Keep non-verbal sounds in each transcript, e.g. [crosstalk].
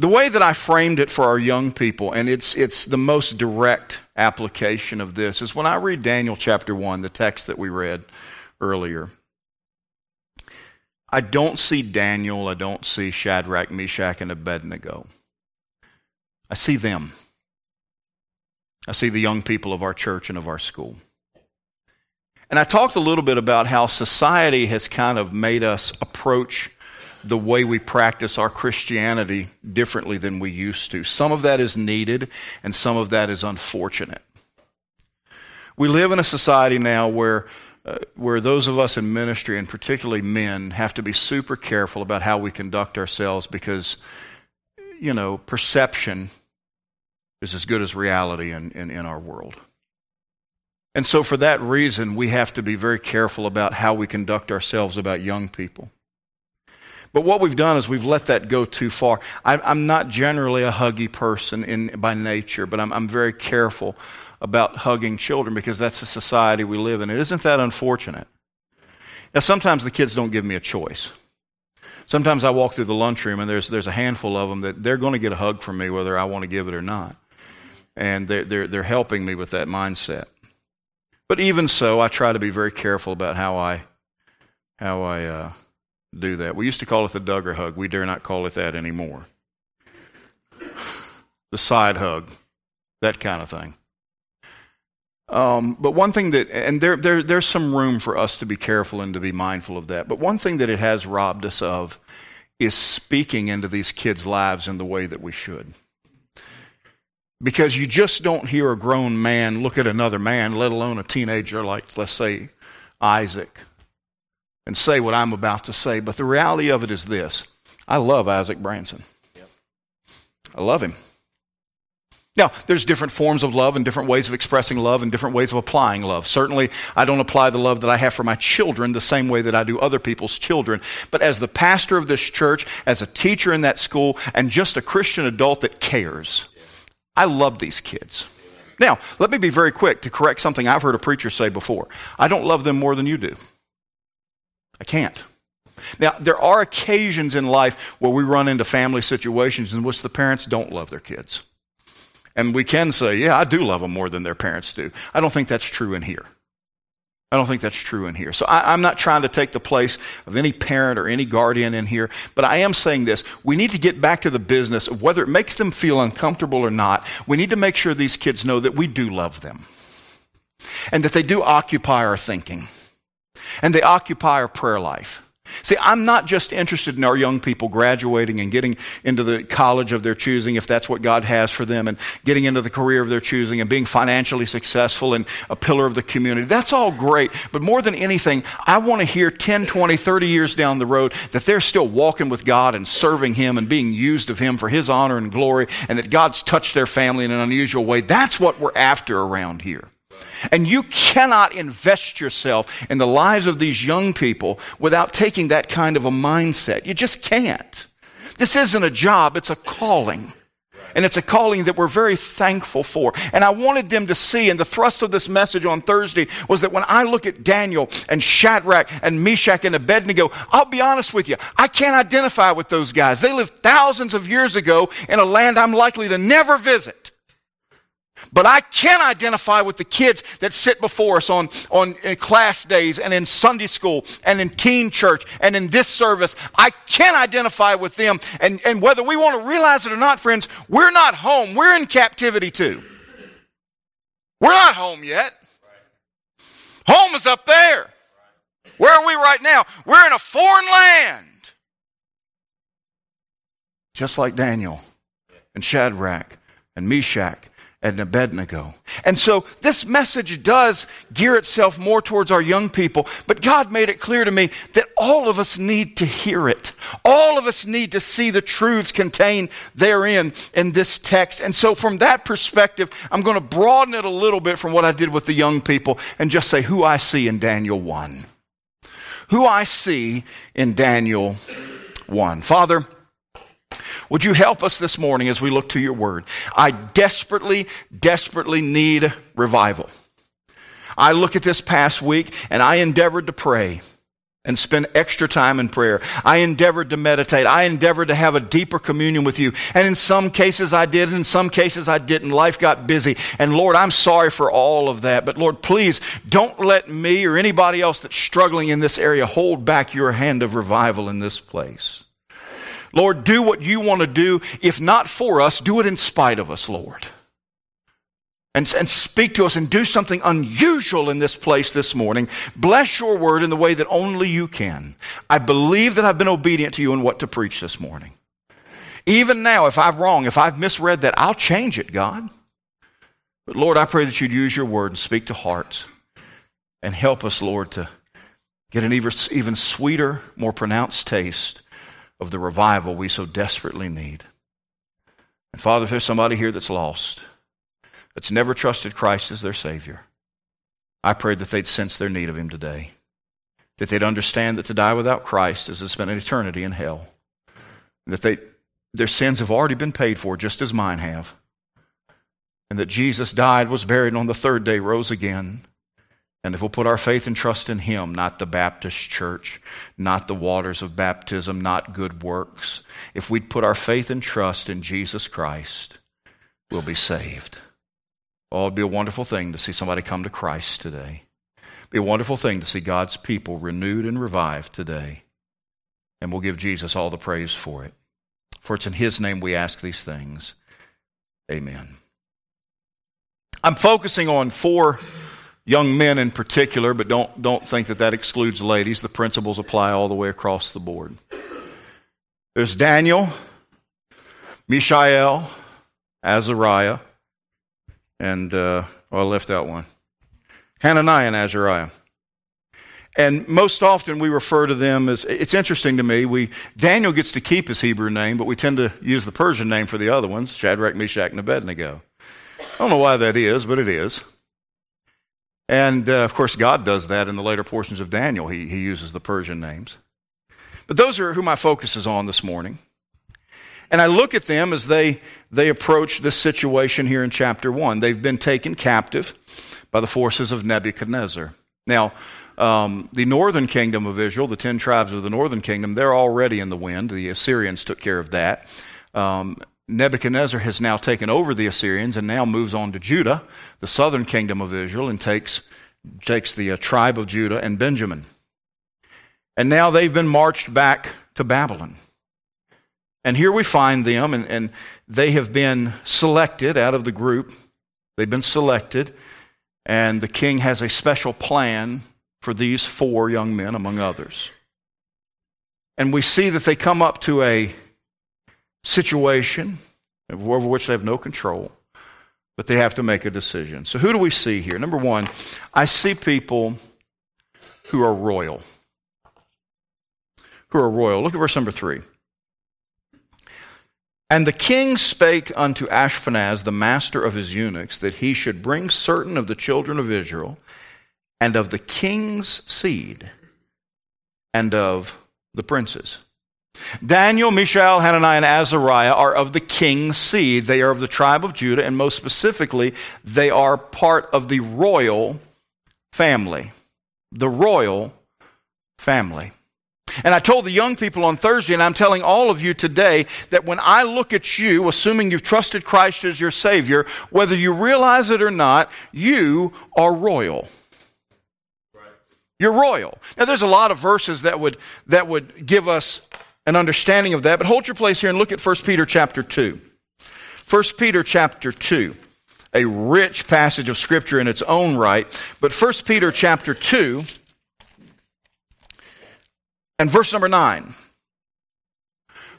The way that I framed it for our young people, and it's, it's the most direct application of this, is when I read Daniel chapter 1, the text that we read earlier. I don't see Daniel, I don't see Shadrach, Meshach, and Abednego. I see them. I see the young people of our church and of our school. And I talked a little bit about how society has kind of made us approach the way we practice our Christianity differently than we used to. Some of that is needed, and some of that is unfortunate. We live in a society now where, uh, where those of us in ministry, and particularly men, have to be super careful about how we conduct ourselves because, you know, perception is as good as reality in, in, in our world. And so, for that reason, we have to be very careful about how we conduct ourselves about young people. But what we've done is we've let that go too far. I, am not generally a huggy person in, by nature, but I'm, I'm very careful about hugging children because that's the society we live in. Isn't that unfortunate? Now, sometimes the kids don't give me a choice. Sometimes I walk through the lunchroom and there's, there's a handful of them that they're going to get a hug from me whether I want to give it or not. And they're, they're, they're helping me with that mindset. But even so, I try to be very careful about how I, how I uh, do that. We used to call it the Duggar hug. We dare not call it that anymore. The side hug, that kind of thing. Um, but one thing that, and there, there, there's some room for us to be careful and to be mindful of that. But one thing that it has robbed us of is speaking into these kids' lives in the way that we should. Because you just don't hear a grown man look at another man, let alone a teenager like, let's say, Isaac, and say what I'm about to say. But the reality of it is this I love Isaac Branson. I love him. Now, there's different forms of love and different ways of expressing love and different ways of applying love. Certainly, I don't apply the love that I have for my children the same way that I do other people's children. But as the pastor of this church, as a teacher in that school, and just a Christian adult that cares, I love these kids. Now, let me be very quick to correct something I've heard a preacher say before. I don't love them more than you do. I can't. Now, there are occasions in life where we run into family situations in which the parents don't love their kids. And we can say, yeah, I do love them more than their parents do. I don't think that's true in here. I don't think that's true in here. So I, am not trying to take the place of any parent or any guardian in here, but I am saying this. We need to get back to the business of whether it makes them feel uncomfortable or not. We need to make sure these kids know that we do love them and that they do occupy our thinking and they occupy our prayer life. See, I'm not just interested in our young people graduating and getting into the college of their choosing, if that's what God has for them, and getting into the career of their choosing and being financially successful and a pillar of the community. That's all great. But more than anything, I want to hear 10, 20, 30 years down the road that they're still walking with God and serving Him and being used of Him for His honor and glory, and that God's touched their family in an unusual way. That's what we're after around here. And you cannot invest yourself in the lives of these young people without taking that kind of a mindset. You just can't. This isn't a job, it's a calling. And it's a calling that we're very thankful for. And I wanted them to see, and the thrust of this message on Thursday was that when I look at Daniel and Shadrach and Meshach and Abednego, I'll be honest with you, I can't identify with those guys. They lived thousands of years ago in a land I'm likely to never visit. But I can identify with the kids that sit before us on, on class days and in Sunday school and in teen church and in this service. I can identify with them. And, and whether we want to realize it or not, friends, we're not home. We're in captivity too. We're not home yet. Home is up there. Where are we right now? We're in a foreign land. Just like Daniel and Shadrach and Meshach and Abednego. And so this message does gear itself more towards our young people, but God made it clear to me that all of us need to hear it. All of us need to see the truths contained therein in this text. And so from that perspective, I'm going to broaden it a little bit from what I did with the young people and just say who I see in Daniel 1. Who I see in Daniel 1. Father, would you help us this morning as we look to your word? I desperately, desperately need revival. I look at this past week and I endeavored to pray and spend extra time in prayer. I endeavored to meditate. I endeavored to have a deeper communion with you. And in some cases I did, and in some cases I didn't. Life got busy. And Lord, I'm sorry for all of that. But Lord, please don't let me or anybody else that's struggling in this area hold back your hand of revival in this place. Lord, do what you want to do. If not for us, do it in spite of us, Lord and, and speak to us and do something unusual in this place this morning. Bless your word in the way that only you can. I believe that I've been obedient to you in what to preach this morning. Even now, if I'm wrong, if I've misread that, I'll change it, God. But Lord, I pray that you'd use your word and speak to hearts and help us, Lord, to get an even, even sweeter, more pronounced taste of the revival we so desperately need. And Father, if there's somebody here that's lost, that's never trusted Christ as their Savior, I pray that they'd sense their need of Him today. That they'd understand that to die without Christ is to spend an eternity in hell. That they, their sins have already been paid for, just as mine have. And that Jesus died, was buried, and on the third day rose again. And if we'll put our faith and trust in Him, not the Baptist church, not the waters of baptism, not good works, if we'd put our faith and trust in Jesus Christ, we'll be saved. Oh, it'd be a wonderful thing to see somebody come to Christ today. It'd be a wonderful thing to see God's people renewed and revived today. And we'll give Jesus all the praise for it. For it's in His name we ask these things. Amen. I'm focusing on four young men in particular, but don't, don't think that that excludes ladies. The principles apply all the way across the board. There's Daniel, Mishael, Azariah, and uh, well, I left out one. Hananiah and Azariah. And most often we refer to them as it's interesting to me. We Daniel gets to keep his Hebrew name, but we tend to use the Persian name for the other ones, Shadrach, Meshach, and Abednego. I don't know why that is, but it is. And uh, of course, God does that in the later portions of Daniel. He, he uses the Persian names. But those are who my focus is on this morning. And I look at them as they, they approach this situation here in chapter 1. They've been taken captive by the forces of Nebuchadnezzar. Now, um, the northern kingdom of Israel, the ten tribes of the northern kingdom, they're already in the wind. The Assyrians took care of that. Um, Nebuchadnezzar has now taken over the Assyrians and now moves on to Judah, the southern kingdom of Israel, and takes, takes the uh, tribe of Judah and Benjamin. And now they've been marched back to Babylon. And here we find them, and, and they have been selected out of the group. They've been selected, and the king has a special plan for these four young men, among others. And we see that they come up to a situation over which they have no control, but they have to make a decision. So, who do we see here? Number one, I see people who are royal. Who are royal. Look at verse number three. And the king spake unto Ashpenaz, the master of his eunuchs, that he should bring certain of the children of Israel, and of the king's seed, and of the princes. Daniel, Mishael, Hananiah, and Azariah are of the king's seed. They are of the tribe of Judah, and most specifically, they are part of the royal family. The royal family. And I told the young people on Thursday, and I'm telling all of you today, that when I look at you, assuming you've trusted Christ as your Savior, whether you realize it or not, you are royal. You're royal. Now, there's a lot of verses that would, that would give us an understanding of that, but hold your place here and look at 1 Peter chapter 2. 1 Peter chapter 2, a rich passage of Scripture in its own right, but 1 Peter chapter 2, and verse number 9.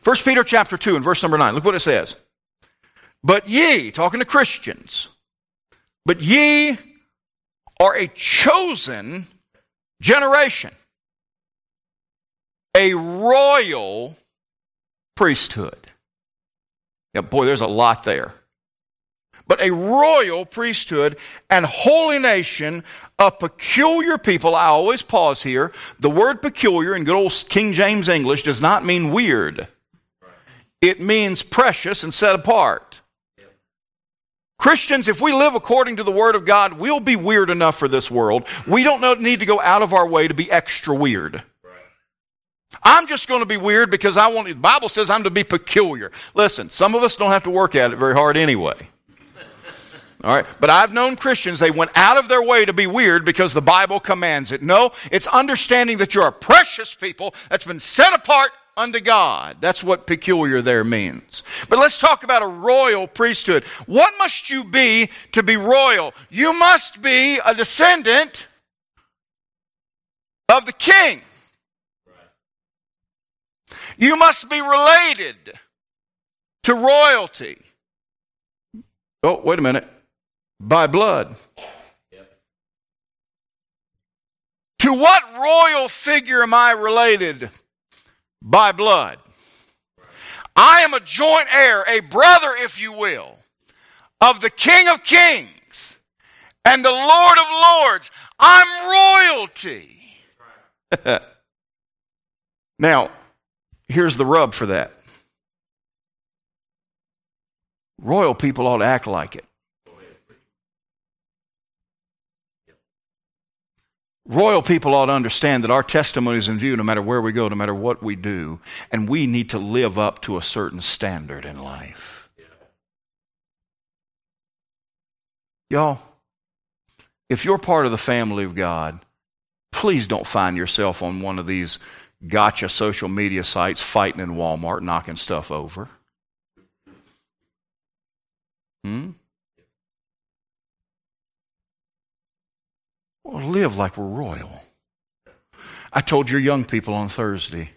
1 Peter chapter 2 and verse number 9. Look what it says. But ye, talking to Christians, but ye are a chosen generation, a royal priesthood. Yeah, boy, there's a lot there but a royal priesthood and holy nation, a peculiar people. I always pause here. The word peculiar in good old King James English does not mean weird. It means precious and set apart. Christians, if we live according to the Word of God, we'll be weird enough for this world. We don't need to go out of our way to be extra weird. I'm just going to be weird because I want, the Bible says I'm to be peculiar. Listen, some of us don't have to work at it very hard anyway. [laughs] All right. But I've known Christians, they went out of their way to be weird because the Bible commands it. No, it's understanding that you're a precious people that's been set apart unto God. That's what peculiar there means. But let's talk about a royal priesthood. What must you be to be royal? You must be a descendant of the king. You must be related to royalty. Oh, wait a minute by blood. To what royal figure am I related? By blood. I am a joint heir, a brother, if you will, of the King of Kings and the Lord of Lords. I'm royalty. [laughs] now, here's the rub for that royal people ought to act like it. Royal people ought to understand that our testimony is in view no matter where we go, no matter what we do, and we need to live up to a certain standard in life. Y'all, if you're part of the family of God, please don't find yourself on one of these gotcha social media sites fighting in Walmart, knocking stuff over. Hmm? Well, live like we're royal. I told your young people on Thursday,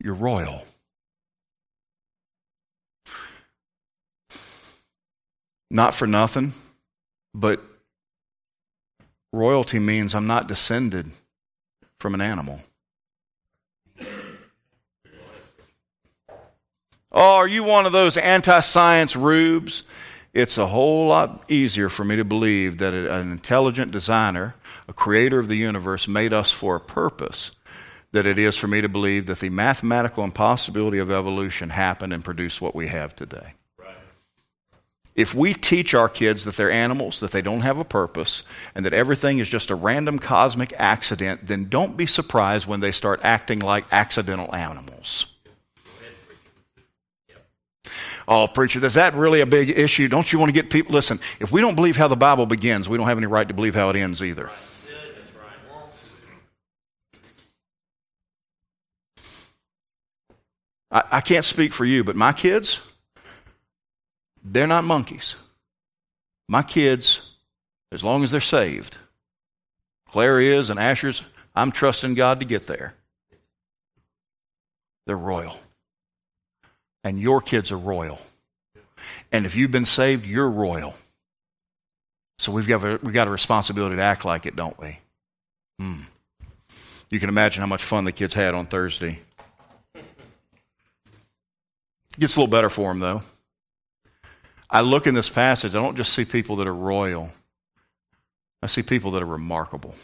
you're royal. Not for nothing, but royalty means I'm not descended from an animal. Oh, are you one of those anti science rubes it's a whole lot easier for me to believe that an intelligent designer, a creator of the universe, made us for a purpose than it is for me to believe that the mathematical impossibility of evolution happened and produced what we have today. If we teach our kids that they're animals, that they don't have a purpose, and that everything is just a random cosmic accident, then don't be surprised when they start acting like accidental animals. Oh, preacher, is that really a big issue? Don't you want to get people? Listen, if we don't believe how the Bible begins, we don't have any right to believe how it ends either. I, can't speak for you, but my kids, they're not monkeys. My kids, as long as they're saved, Claire is and Asher's, I'm trusting God to get there. They're royal and your kids are royal. And if you've been saved, you're royal. So we've got a, we've got a responsibility to act like it, don't we? Hmm. You can imagine how much fun the kids had on Thursday. It gets a little better for them, though. I look in this passage, I don't just see people that are royal, I see people that are remarkable.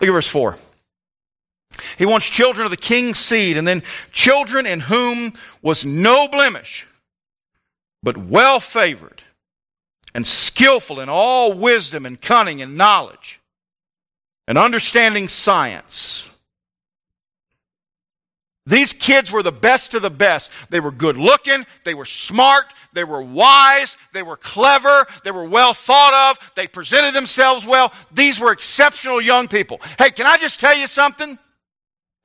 Look at verse 4. He wants children of the king's seed, and then children in whom was no blemish, but well favored and skillful in all wisdom and cunning and knowledge and understanding science. These kids were the best of the best. They were good looking, they were smart, they were wise, they were clever, they were well thought of, they presented themselves well. These were exceptional young people. Hey, can I just tell you something?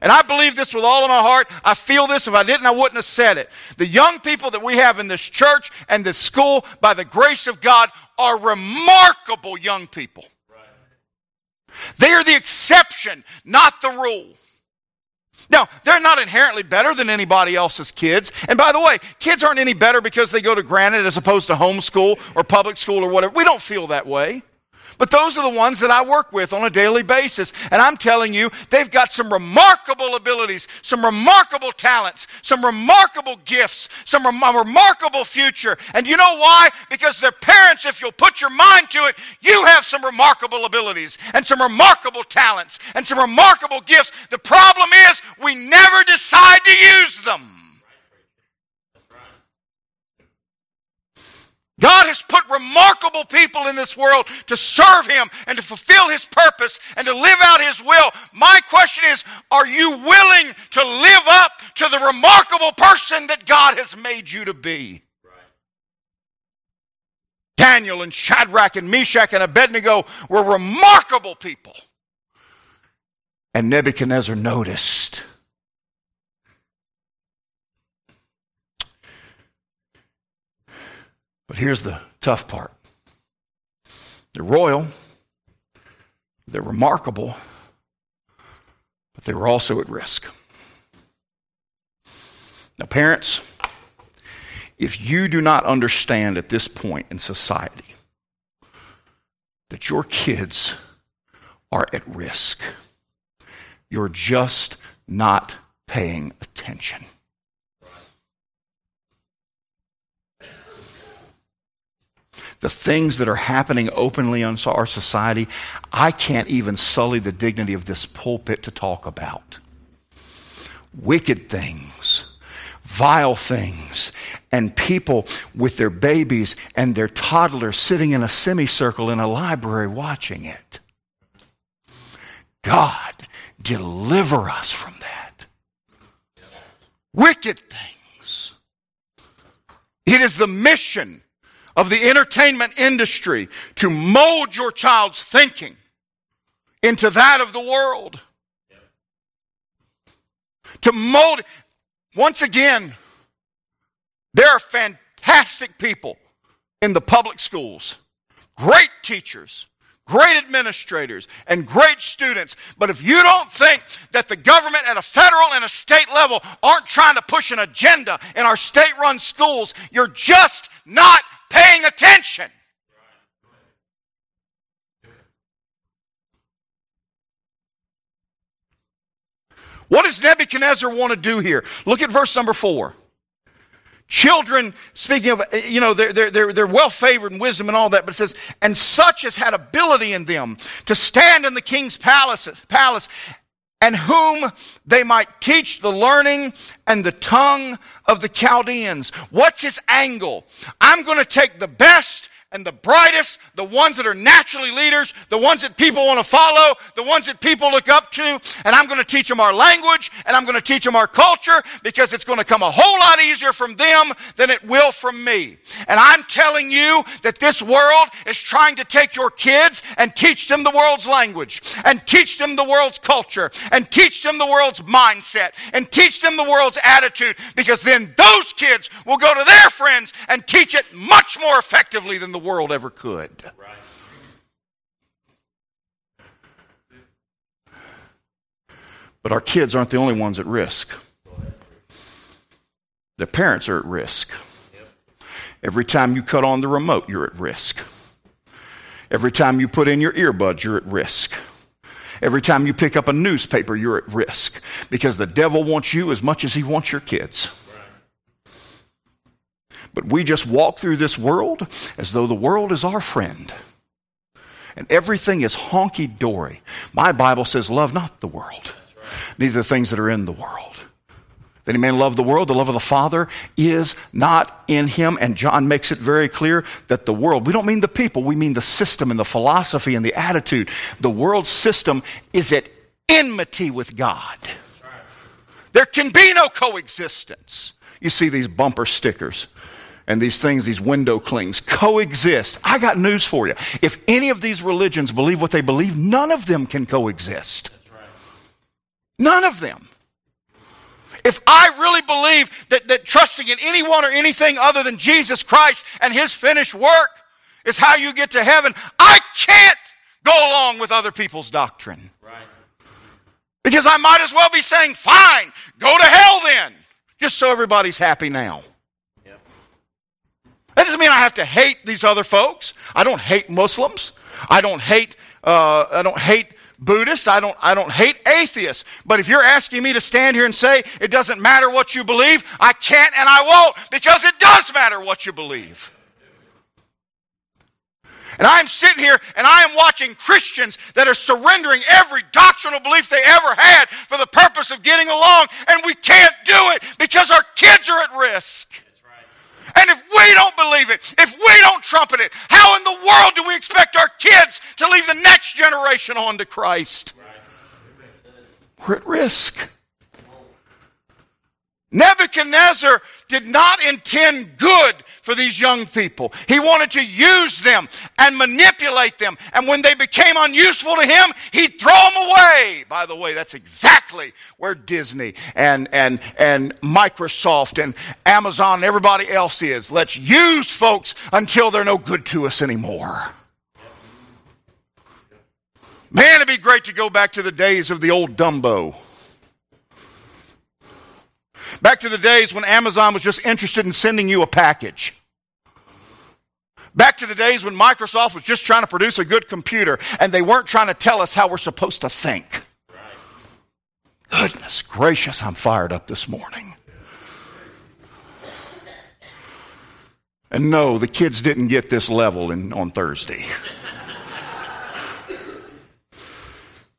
And I believe this with all of my heart. I feel this. If I didn't, I wouldn't have said it. The young people that we have in this church and this school, by the grace of God, are remarkable young people. They are the exception, not the rule. Now, they're not inherently better than anybody else's kids. And by the way, kids aren't any better because they go to Granite as opposed to homeschool or public school or whatever. We don't feel that way. But those are the ones that I work with on a daily basis. And I'm telling you, they've got some remarkable abilities, some remarkable talents, some remarkable gifts, some rem- remarkable future. And you know why? Because their parents, if you'll put your mind to it, you have some remarkable abilities and some remarkable talents and some remarkable gifts. The problem is we never decide to use them. God has put remarkable people in this world to serve Him and to fulfill His purpose and to live out His will. My question is are you willing to live up to the remarkable person that God has made you to be? Daniel and Shadrach and Meshach and Abednego were remarkable people. And Nebuchadnezzar noticed. But here's the tough part they're royal, they're remarkable, but they were also at risk. Now, parents, if you do not understand at this point in society that your kids are at risk, you're just not paying attention. The things that are happening openly in our society, I can't even sully the dignity of this pulpit to talk about. Wicked things, vile things, and people with their babies and their toddlers sitting in a semicircle in a library watching it. God, deliver us from that. Wicked things. It is the mission of the entertainment industry to mold your child's thinking into that of the world. To mold, once again, there are fantastic people in the public schools, great teachers, great administrators, and great students. But if you don't think that the government at a federal and a state level aren't trying to push an agenda in our state run schools, you're just not paying attention. What does Nebuchadnezzar want to do here? Look at verse number four. Children, speaking of, you know, they're, they're, they're well favored in wisdom and all that, but it says, and such as had ability in them to stand in the king's palace, palace and whom they might teach the learning and the tongue of the Chaldeans. What's his angle? I'm going to take the best and the brightest, the ones that are naturally leaders, the ones that people want to follow, the ones that people look up to, and I'm going to teach them our language and I'm going to teach them our culture because it's going to come a whole lot easier from them than it will from me. And I'm telling you that this world is trying to take your kids and teach them the world's language and teach them the world's culture and teach them the world's mindset and teach them the world's attitude because then those kids will go to their friends and teach it much more effectively than the world ever could. But our kids aren't the only ones at risk. Their parents are at risk. Every time you cut on the remote, you're at risk. Every time you put in your earbuds, you're at risk. Every time you pick up a newspaper, you're at risk because the devil wants you as much as he wants your kids. But we just walk through this world as though the world is our friend. And everything is honky dory. My Bible says, Love not the world, neither the things that are in the world. If any man love the world, the love of the Father is not in him. And John makes it very clear that the world, we don't mean the people, we mean the system and the philosophy and the attitude. The world system is at enmity with God. There can be no coexistence. You see these bumper stickers and these things, these window clings, coexist. I got news for you. If any of these religions believe what they believe, none of them can coexist. None of them. If I really believe that, that trusting in anyone or anything other than Jesus Christ and his finished work is how you get to heaven, I can't go along with other people's doctrine. Right. Because I might as well be saying, fine, go to hell then, just so everybody's happy now. That doesn't mean I have to hate these other folks. I don't hate Muslims. I don't hate, uh, I don't hate Buddhists. I don't, I don't hate atheists. But if you're asking me to stand here and say it doesn't matter what you believe, I can't and I won't because it does matter what you believe. And I'm sitting here and I am watching Christians that are surrendering every doctrinal belief they ever had for the purpose of getting along, and we can't do it because our kids are at risk. And if we don't believe it, if we don't trumpet it, how in the world do we expect our kids to leave the next generation on to Christ? We're at risk. Nebuchadnezzar did not intend good for these young people. He wanted to use them and manipulate them. And when they became unuseful to him, he'd throw them away. By the way, that's exactly where Disney and, and, and Microsoft and Amazon and everybody else is. Let's use folks until they're no good to us anymore. Man, it'd be great to go back to the days of the old Dumbo. Back to the days when Amazon was just interested in sending you a package. Back to the days when Microsoft was just trying to produce a good computer and they weren't trying to tell us how we're supposed to think. Goodness gracious, I'm fired up this morning. And no, the kids didn't get this level in, on Thursday.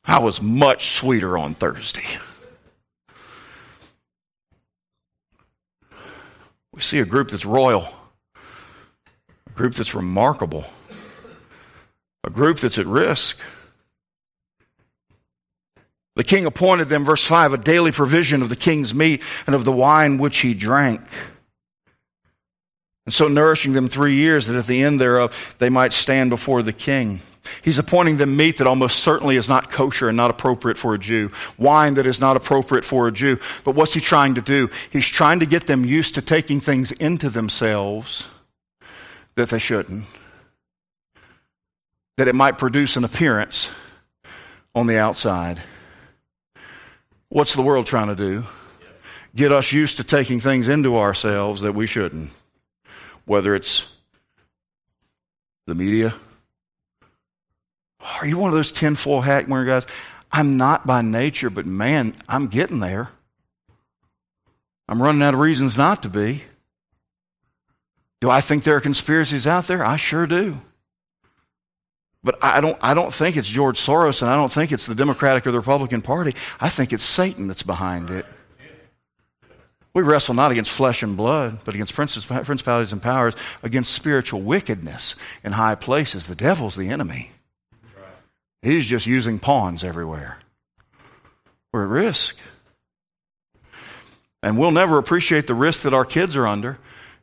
I was much sweeter on Thursday. We see a group that's royal, a group that's remarkable, a group that's at risk. The king appointed them, verse 5, a daily provision of the king's meat and of the wine which he drank. And so nourishing them three years, that at the end thereof they might stand before the king. He's appointing them meat that almost certainly is not kosher and not appropriate for a Jew, wine that is not appropriate for a Jew. But what's he trying to do? He's trying to get them used to taking things into themselves that they shouldn't, that it might produce an appearance on the outside. What's the world trying to do? Get us used to taking things into ourselves that we shouldn't, whether it's the media are you one of those tinfoil hat wearing guys? I'm not by nature, but man, I'm getting there. I'm running out of reasons not to be. Do I think there are conspiracies out there? I sure do. But I don't, I don't think it's George Soros and I don't think it's the Democratic or the Republican Party. I think it's Satan that's behind it. We wrestle not against flesh and blood, but against principalities and powers, against spiritual wickedness in high places. The devil's the enemy. He's just using pawns everywhere. We're at risk. And we'll never appreciate the risk that our kids are under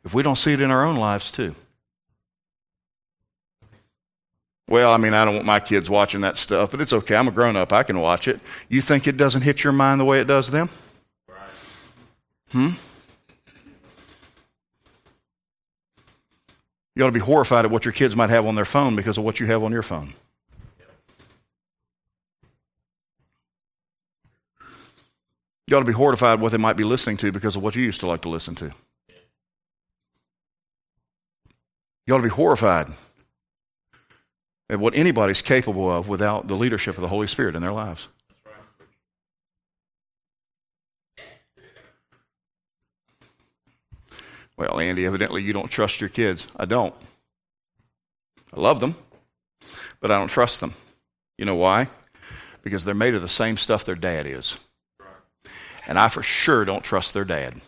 if we don't see it in our own lives, too. Well, I mean, I don't want my kids watching that stuff, but it's okay. I'm a grown up. I can watch it. You think it doesn't hit your mind the way it does them? Hmm? You ought to be horrified at what your kids might have on their phone because of what you have on your phone. You ought to be horrified what they might be listening to because of what you used to like to listen to. You ought to be horrified at what anybody's capable of without the leadership of the Holy Spirit in their lives. Well, Andy, evidently you don't trust your kids. I don't. I love them, but I don't trust them. You know why? Because they're made of the same stuff their dad is and I for sure don't trust their dad.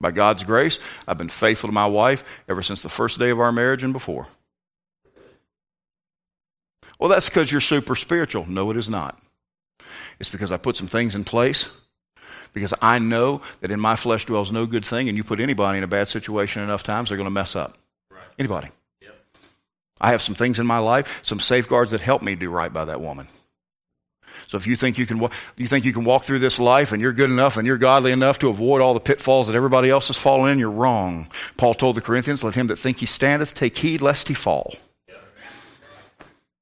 By God's grace, I've been faithful to my wife ever since the first day of our marriage and before. Well, that's because you're super spiritual. No, it is not. It's because I put some things in place because I know that in my flesh dwells no good thing, and you put anybody in a bad situation enough times, they're going to mess up. Right. Anybody. Yep. I have some things in my life, some safeguards that help me do right by that woman. So if you think you can, you think you can walk through this life and you're good enough and you're godly enough to avoid all the pitfalls that everybody else has fallen in, you're wrong. Paul told the Corinthians, "Let him that think he standeth take heed lest he fall."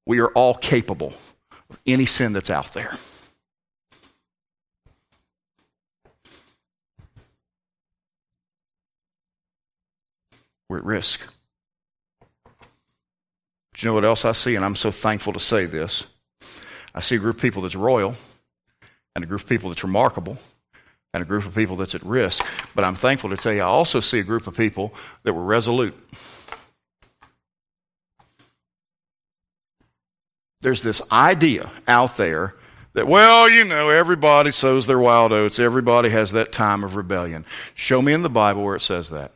We are all capable of any sin that's out there. We're at risk. Do you know what else I see? And I'm so thankful to say this. I see a group of people that's royal, and a group of people that's remarkable, and a group of people that's at risk. But I'm thankful to tell you, I also see a group of people that were resolute. There's this idea out there That, well, you know, everybody sows their wild oats. Everybody has that time of rebellion. Show me in the Bible where it says that.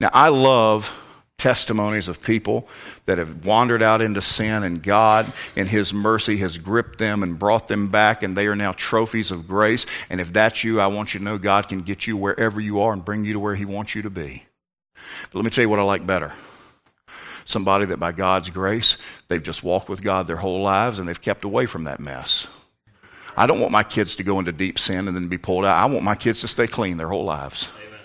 Now, I love testimonies of people that have wandered out into sin, and God, in His mercy, has gripped them and brought them back, and they are now trophies of grace. And if that's you, I want you to know God can get you wherever you are and bring you to where He wants you to be. But let me tell you what I like better somebody that by God's grace, they've just walked with God their whole lives and they've kept away from that mess. I don't want my kids to go into deep sin and then be pulled out. I want my kids to stay clean their whole lives. Amen.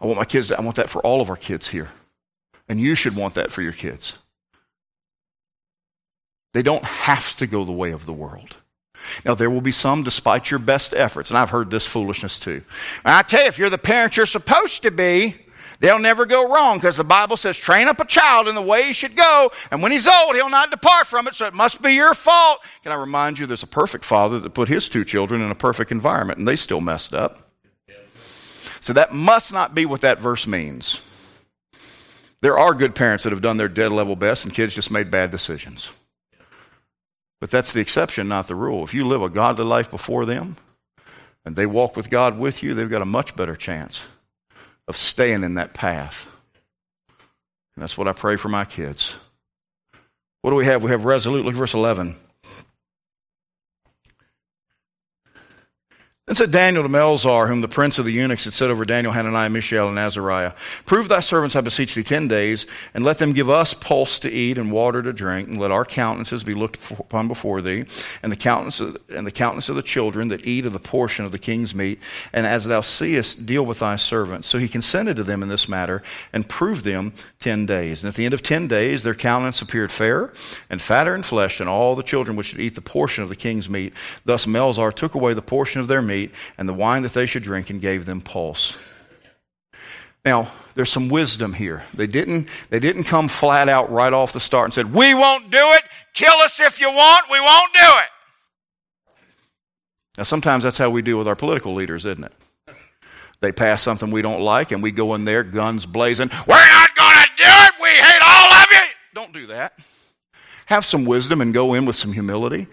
I want my kids, to, I want that for all of our kids here. And you should want that for your kids. They don't have to go the way of the world. Now, there will be some, despite your best efforts, and I've heard this foolishness too. And I tell you, if you're the parent you're supposed to be, they'll never go wrong because the Bible says, train up a child in the way he should go, and when he's old, he'll not depart from it, so it must be your fault. Can I remind you, there's a perfect father that put his two children in a perfect environment, and they still messed up. So that must not be what that verse means. There are good parents that have done their dead level best, and kids just made bad decisions. But that's the exception, not the rule. If you live a godly life before them, and they walk with God with you, they've got a much better chance of staying in that path. And that's what I pray for my kids. What do we have? We have resolute. Look at verse 11. Then said Daniel to Melzar, whom the prince of the eunuchs had set over Daniel, Hananiah, Mishael, and Azariah, Prove thy servants, I beseech thee, ten days, and let them give us pulse to eat and water to drink, and let our countenances be looked upon before thee, and the countenance of, and the countenance of the children that eat of the portion of the king's meat, and as thou seest, deal with thy servants. So he consented to them in this matter, and proved them ten days. And at the end of ten days, their countenance appeared fair, and fatter in flesh than all the children which should eat the portion of the king's meat. Thus Melzar took away the portion of their meat meat and the wine that they should drink and gave them pulse. Now, there's some wisdom here. They didn't, they didn't come flat out right off the start and said, We won't do it. Kill us if you want. We won't do it. Now, sometimes that's how we deal with our political leaders, isn't it? They pass something we don't like, and we go in there, guns blazing. We're not going to do it. We hate all of you. Don't do that. Have some wisdom and go in with some humility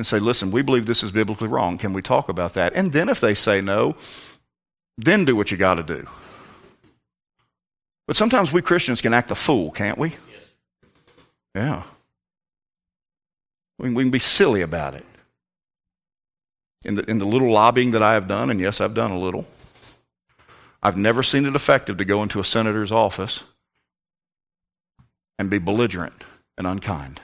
and say, listen, we believe this is biblically wrong. Can we talk about that? And then if they say no, then do what you got to do. But sometimes we Christians can act a fool, can't we? Yes. Yeah. We can, we can be silly about it. In the, in the little lobbying that I have done, and yes, I've done a little, I've never seen it effective to go into a senator's office and be belligerent and unkind.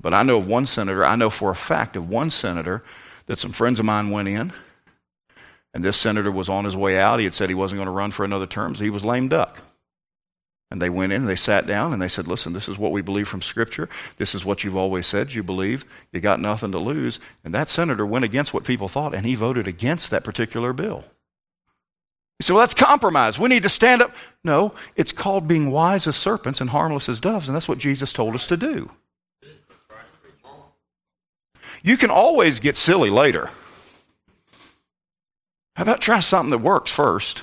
But I know of one senator, I know for a fact of one senator that some friends of mine went in, and this senator was on his way out. He had said he wasn't going to run for another term, so he was lame duck. And they went in and they sat down and they said, Listen, this is what we believe from Scripture. This is what you've always said you believe. You got nothing to lose. And that senator went against what people thought and he voted against that particular bill. You say, Well, that's compromise. We need to stand up. No, it's called being wise as serpents and harmless as doves, and that's what Jesus told us to do. You can always get silly later. How about try something that works first?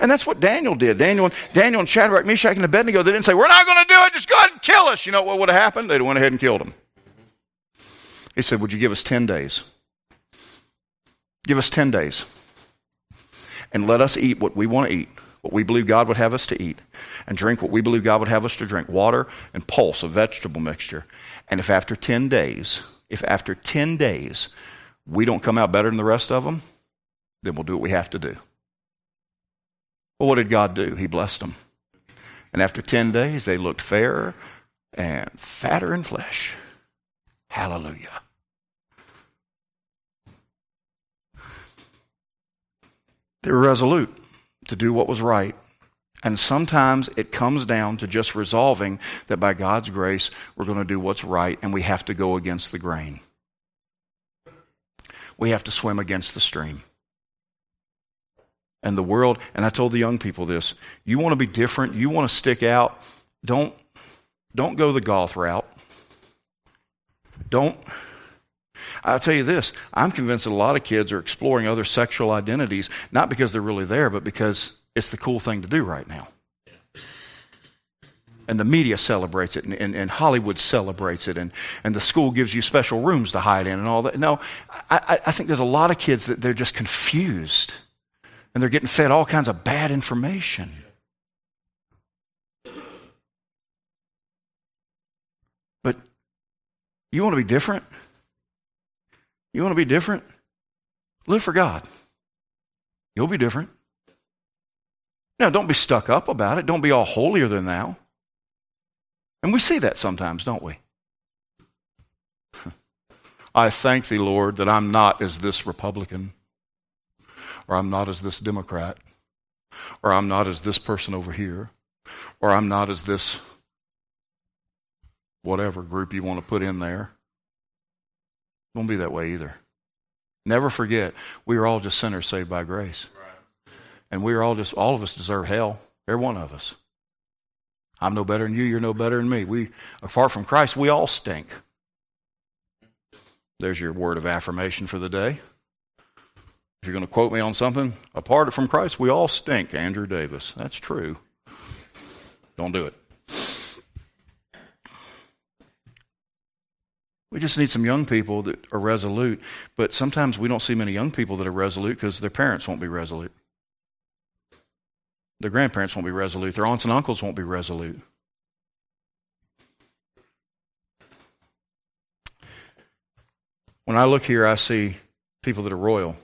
And that's what Daniel did. Daniel, Daniel and Shadrach, Meshach, and Abednego, they didn't say, We're not going to do it, just go ahead and kill us. You know what would have happened? They'd have went ahead and killed him. He said, Would you give us 10 days? Give us 10 days. And let us eat what we want to eat, what we believe God would have us to eat, and drink what we believe God would have us to drink water and pulse, a vegetable mixture. And if after 10 days if after 10 days we don't come out better than the rest of them, then we'll do what we have to do. Well, what did God do? He blessed them. And after 10 days, they looked fairer and fatter in flesh. Hallelujah. They were resolute to do what was right. And sometimes it comes down to just resolving that by God's grace, we're going to do what's right and we have to go against the grain. We have to swim against the stream. And the world, and I told the young people this you want to be different, you want to stick out, don't, don't go the goth route. Don't. I'll tell you this I'm convinced that a lot of kids are exploring other sexual identities, not because they're really there, but because it's the cool thing to do right now. and the media celebrates it, and, and, and, Hollywood celebrates it, and, and the school gives you special rooms to hide in, and all that. No, I, I think there's a lot of kids that they're just confused, and they're getting fed all kinds of bad information. But you want to be different? You want to be different? Live for God. You'll be different. Now, don't be stuck up about it. Don't be all holier than thou. And we see that sometimes, don't we? [laughs] I thank thee, Lord, that I'm not as this Republican, or I'm not as this Democrat, or I'm not as this person over here, or I'm not as this whatever group you want to put in there. Won't be that way either. Never forget, we are all just sinners saved by grace. And we are all just, all of us deserve hell. Every one of us. I'm no better than you, you're no better than me. We, apart from Christ, we all stink. There's your word of affirmation for the day. If you're going to quote me on something, apart from Christ, we all stink, Andrew Davis. That's true. Don't do it. We just need some young people that are resolute. But sometimes we don't see many young people that are resolute because their parents won't be resolute. Their grandparents won't be resolute. Their aunts and uncles won't be resolute. When I look here, I see people that are royal.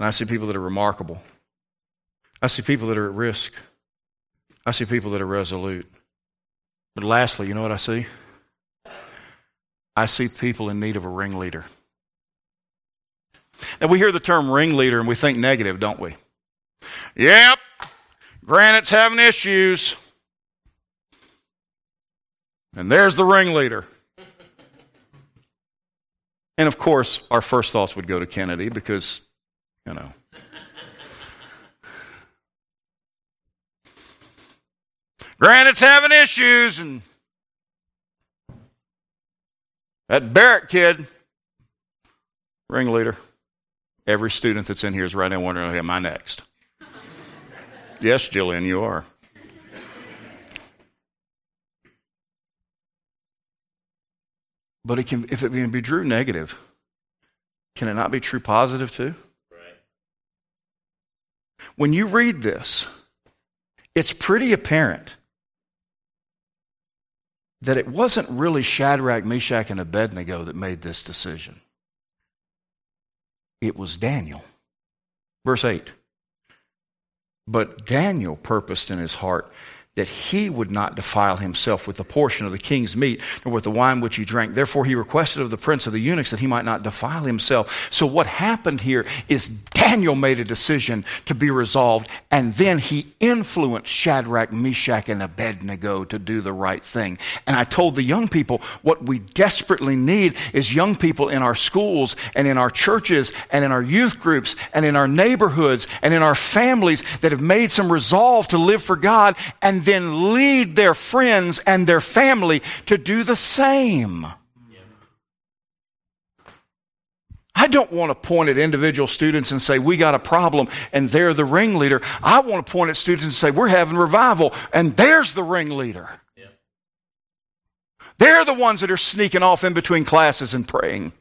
And I see people that are remarkable. I see people that are at risk. I see people that are resolute. But lastly, you know what I see? I see people in need of a ringleader. Now, we hear the term ringleader and we think negative, don't we? Yep, Granite's having issues. And there's the ringleader. And of course, our first thoughts would go to Kennedy because, you know. Granite's having issues, and that Barrett kid, ringleader. Every student that's in here is right now wondering, am I next? Yes, Jillian, you are. But it can, if it can be true negative, can it not be true positive too? Right. When you read this, it's pretty apparent that it wasn't really Shadrach, Meshach, and Abednego that made this decision. It was Daniel. Verse 8. But Daniel purposed in his heart that he would not defile himself with the portion of the king's meat, nor with the wine which he drank. Therefore, he requested of the prince of the eunuchs that he might not defile himself. So, what happened here is Daniel made a decision to be resolved, and then he influenced Shadrach, Meshach, and Abednego to do the right thing. And I told the young people what we desperately need is young people in our schools and in our churches and in our youth groups and in our neighborhoods and in our families that have made some resolve to live for God and then lead their friends and their family to do the same. I don't want to point at individual students and say, we got a problem and they're the ringleader. I want to point at students and say, we're having revival and there's the ringleader. Yeah. They're the ones that are sneaking off in between classes and praying.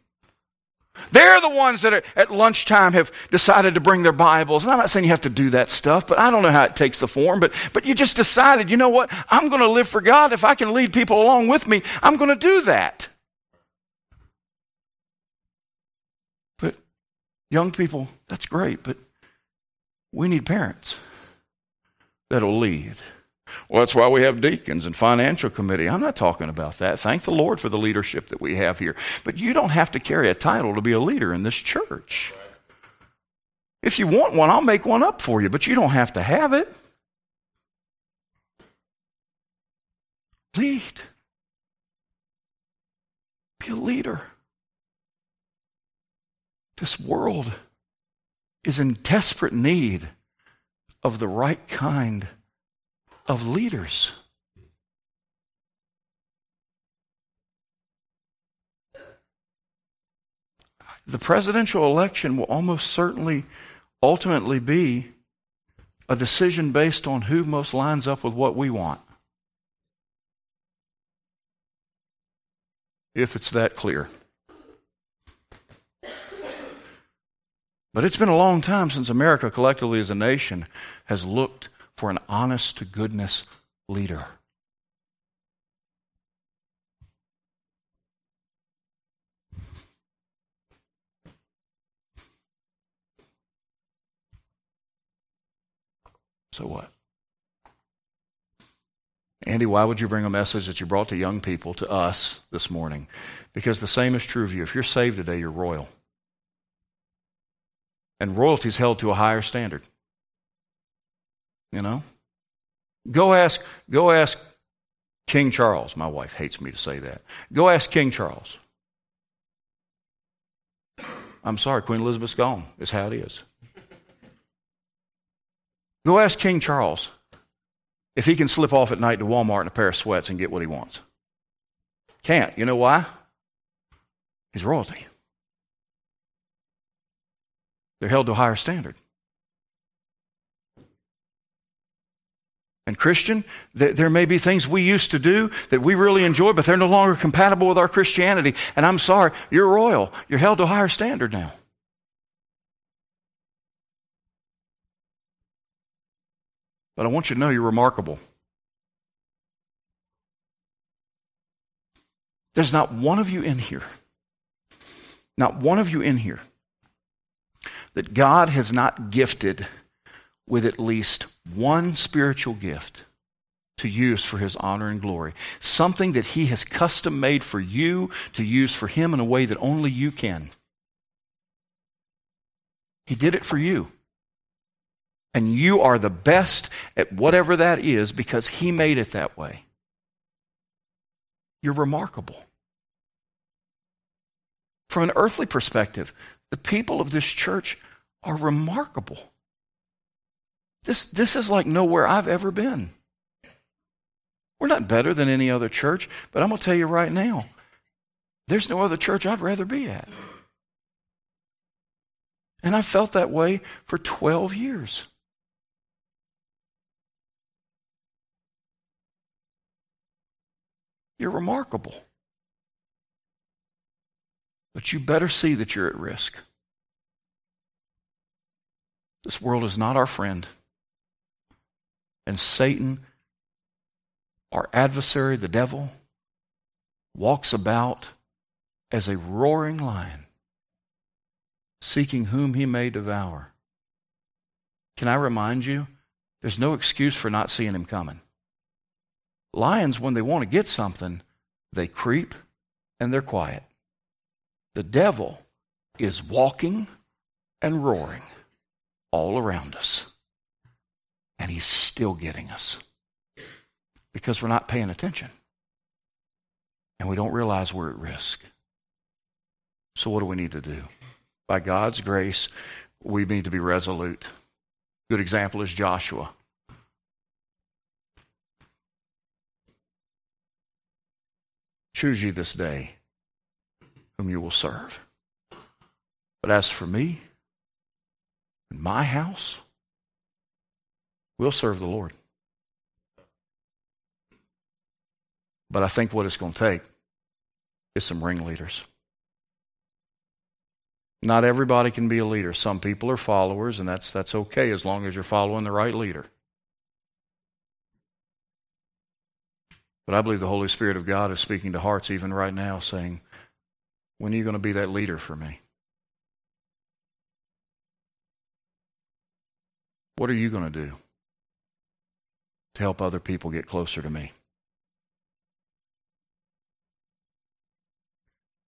They're the ones that are, at lunchtime have decided to bring their Bibles. And I'm not saying you have to do that stuff, but I don't know how it takes the form. But, but you just decided, you know what? I'm going to live for God. If I can lead people along with me, I'm going to do that. But young people, that's great, but we need parents that'll lead. Well, that's why we have deacons and financial committee. I'm not talking about that. Thank the Lord for the leadership that we have here. But you don't have to carry a title to be a leader in this church. If you want one, I'll make one up for you, but you don't have to have it. Lead. Be a leader. This world is in desperate need of the right kind of leaders. The presidential election will almost certainly ultimately be a decision based on who most lines up with what we want. If it's that clear. But it's been a long time since America collectively as a nation has looked for an honest to goodness leader. So what? Andy, why would you bring a message that you brought to young people to us this morning? Because the same is true of you. If you're saved today, you're royal. And royalty is held to a higher standard. You know? Go ask, go ask King Charles. My wife hates me to say that. Go ask King Charles. I'm sorry, Queen Elizabeth's gone. It's how it is. Go ask King Charles if he can slip off at night to Walmart in a pair of sweats and get what he wants. Can't. You know why? He's royalty. They're held to a higher standard. And Christian, there may be things we used to do that we really enjoy, but they're no longer compatible with our Christianity. And I'm sorry, you're royal. You're held to a higher standard now. But I want you to know you're remarkable. There's not one of you in here, not one of you in here, that God has not gifted with at least one spiritual gift to use for his honor and glory. Something that he has custom made for you to use for him in a way that only you can. He did it for you. And you are the best at whatever that is because He made it that way. You're remarkable. From an earthly perspective, the people of this church are remarkable. This, this is like nowhere I've ever been. We're not better than any other church, but I'm going to tell you right now there's no other church I'd rather be at. And I felt that way for 12 years. You're remarkable. But you better see that you're at risk. This world is not our friend. And Satan, our adversary, the devil, walks about as a roaring lion, seeking whom he may devour. Can I remind you? There's no excuse for not seeing him coming. Lions, when they want to get something, they creep and they're quiet. The devil is walking and roaring all around us. And he's still getting us because we're not paying attention. And we don't realize we're at risk. So, what do we need to do? By God's grace, we need to be resolute. Good example is Joshua. Choose you this day whom you will serve. But as for me and my house, we'll serve the Lord. But I think what it's going to take is some ringleaders. Not everybody can be a leader. Some people are followers, and that's, that's okay as long as you're following the right leader. But I believe the Holy Spirit of God is speaking to hearts even right now, saying, When are you going to be that leader for me? What are you going to do to help other people get closer to me?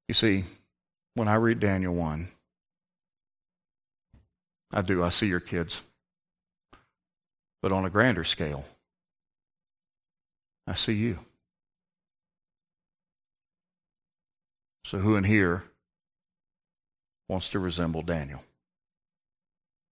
You see, when I read Daniel 1, I do, I see your kids. But on a grander scale, I see you. So, who in here wants to resemble Daniel?